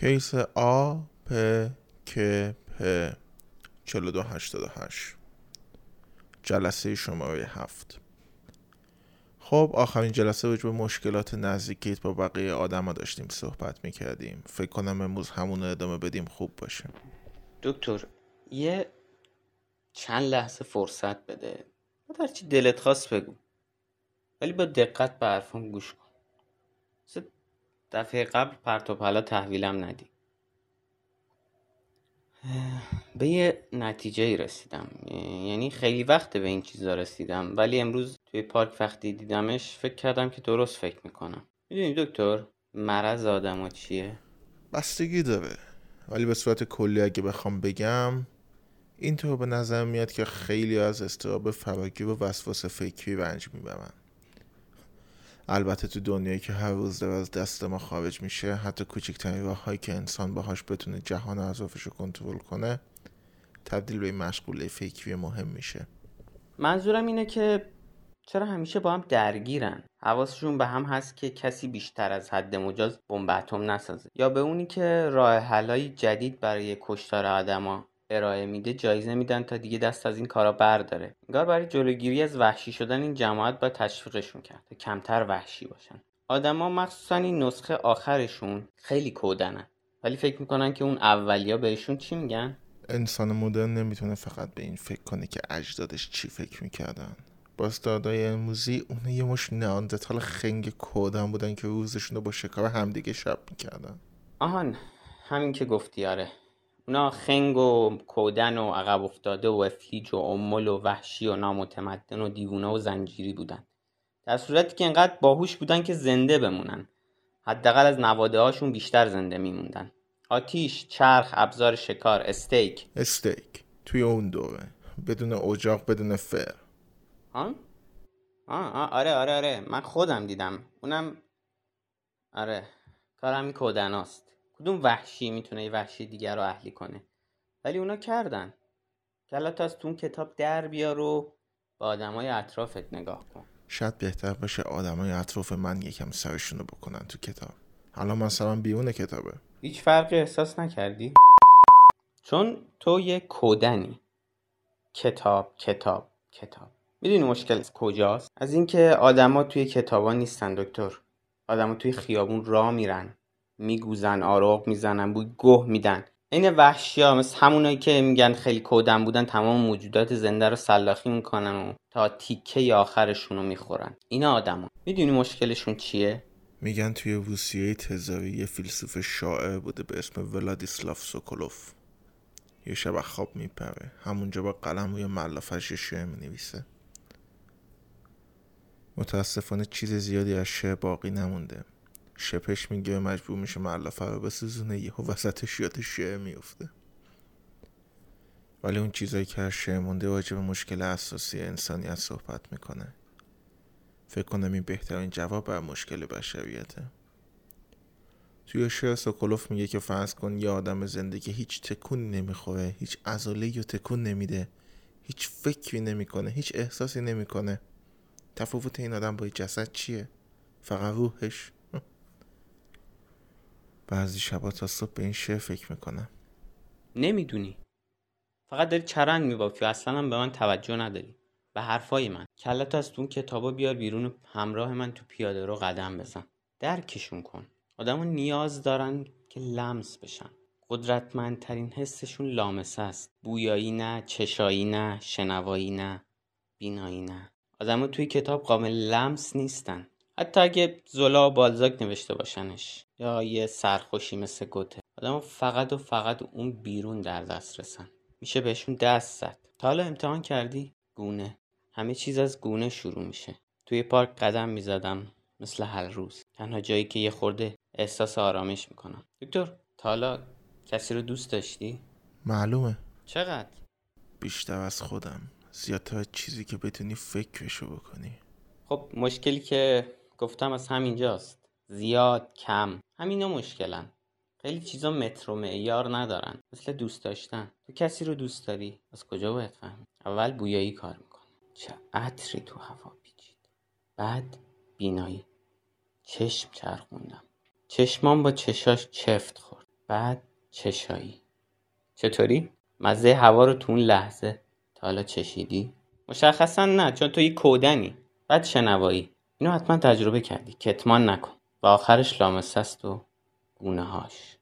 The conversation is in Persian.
کیس آ پ ک پ. 4288 جلسه شماره هفت. خب آخرین جلسه راجع به مشکلات نزدیکیت با بقیه آدما داشتیم صحبت می‌کردیم. فکر کنم امروز همون رو ادامه بدیم خوب باشه. دکتر یه چند لحظه فرصت بده. هر چی دلت خواست بگو؟ ولی با دقت به حرفم گوش کن. دفعه قبل پرت و پلا تحویلم ندی. به یه نتیجه ای رسیدم. یعنی خیلی وقت به این چیزا رسیدم. ولی امروز توی پارک وقتی دیدمش فکر کردم که درست فکر می‌کنم. می‌دونی دکتر مرض آدم چیه؟ بستگی داره. ولی به صورت کلی اگه بخوام بگم اینطور به نظر میاد که خیلی از استراب فراگیر و وسواس فکری رنج می‌برن. البته تو دنیایی که هر روز داره از دست ما خارج میشه حتی کوچکترین راههایی که انسان باهاش بتونه جهان اطرافش رو کنترل کنه تبدیل به مشغوله فکری مهم میشه. منظورم اینه که چرا همیشه با هم درگیرن؟ حواسشون به هم هست که کسی بیشتر از حد مجاز بمب اتم نسازه. یا به اونی که راه حلای جدید برای کشتار آدما ارائه میده جایزه میدن تا دیگه دست از این کارا برداره. انگار برای جلوگیری از وحشی شدن این جماعت باید تشویقشون کرد تا کمتر وحشی باشن. آدما مخصوصا این نسخه آخرشون خیلی کودنن. ولی فکر می‌کنن که اون اولیا بهشون چی میگن؟ انسان مدرن نمی‌تونه فقط به این فکر کنه که اجدادش چی فکر می‌کردن. باستادای امروزی اون یه مش ناندتال خنگ کودن بودن که روزشون رو با شکار همدیگه شب می‌کردن. آهان همین که گفتی آره. اونا خنگ و کودن و عقب افتاده و افلیج و امول و وحشی و نامتمدن و دیوونه و زنجیری بودن. در صورتی که انقدر باهوش بودن که زنده بمونن. حداقل از نواده هاشون بیشتر زنده میموندن. آتیش، چرخ، ابزار شکار، استیک. استیک. توی اون دوره. بدون اجاق بدون فر. آه؟ آه, آه آره آره آره. من خودم دیدم. اونم آره. کارم کودناست. کدوم وحشی می‌تونه یه وحشی دیگر رو اهلی کنه؟ ولی اونا کردن. کلات از تو کتاب در بیار و با آدمای اطرافت نگاه کن. شاید بهتر باشه آدمای اطراف من یکم سرشون رو بکنن تو کتاب. حالا مثلا بیرون کتابه. هیچ فرقی احساس نکردی؟ چون تو یه کودنی. کتاب کتاب کتاب. می‌دونی مشکل کجاست؟ از اینکه آدما توی کتابا نیستن دکتر. آدما توی خیابون راه میرن. میگوزن آروغ می‌زنن بوی گوه میدن. این وحشی ها مثل همونایی که میگن خیلی کودن بودن تمام موجودات زنده رو سلاخی می‌کنن و تا تیکه آخرشون رو می‌خورن. اینا آدما می‌دونی مشکلشون چیه؟ میگن توی روسیه تزاری یه فیلسوف شاعر بوده به اسم ولادیسلاف سوکولوف. یه شب خواب میپره. همونجا با قلم روی ملافش شعر می‌نویسه. متاسفانه چیز زیادی از شعر باقی نمونده. شپش میگه مجبور میشه معلفه رو بسوزونه یهو وسطش یاد شعر میفته ولی اون چیزایی که از شعر مونده واجب مشکل اساسی انسانیت صحبت می‌کنه. فکر کنم این بهترین جواب بر مشکل بشریته. توی شعر سوکولوف میگه که فرض کن یه آدم زنده که هیچ تکون نمی‌خوره هیچ عضله یا تکون نمیده. هیچ فکری نمی‌کنه هیچ احساسی نمی‌کنه. تفاوت این آدم با جسد چیه؟ فقط روحش. بعضی شبا تا صبح به این شعر فکر می‌کنم. نمی‌دونی. فقط داری چرنگ میبافی و اصلا هم به من توجه نداری. به حرفای من. کلت از تو کتابا بیار بیرون همراه من تو پیاده رو قدم بزن. درکشون کن. آدمو نیاز دارن که لمس بشن. قدرتمندترین حسشون لامسه است. بویایی نه چشایی نه شنوایی نه بینایی نه. آدمو توی کتاب قابل لمس نیستن. حتی اگه زولا و بالزاک نوشته باشنش یا یه سرخوشی مثل گوته. آدم فقط و فقط اون بیرون در دست رسن میشه بهشون دست زد. تا حالا امتحان کردی؟ گونه. همه چیز از گونه شروع میشه. توی پارک قدم می‌زدم مثل هر روز. تنها جایی که یه خورده احساس آرامش می‌کنم دکتر تا حالا کسی رو دوست داشتی؟ معلومه. چقدر؟ بیشتر از خودم. زیادتر چیزی که بتونی فکرشو بکنی. خب مشکلی که گفتم از همینجاست. زیاد کم. همینا مشکلن. خیلی چیزا متر و معیار ندارن. مثل دوست داشتن. تو کسی رو دوست داری؟ از کجا باید فهمی اول بویایی کار می‌کنه. چه عطری تو هوا پیچید. بعد بینایی. چشم چرخوندم. چشمان با چشاش چفت خورد. بعد چشایی. چطوری؟ مزه هوا رو تو اون لحظه. تا حالا چشیدی؟ مشخصا نه چون تو یه کودنی. بعد شنوایی. اینو حتما تجربه کردی. کتمان نکن. و آخرش لامسه است و گونه هاش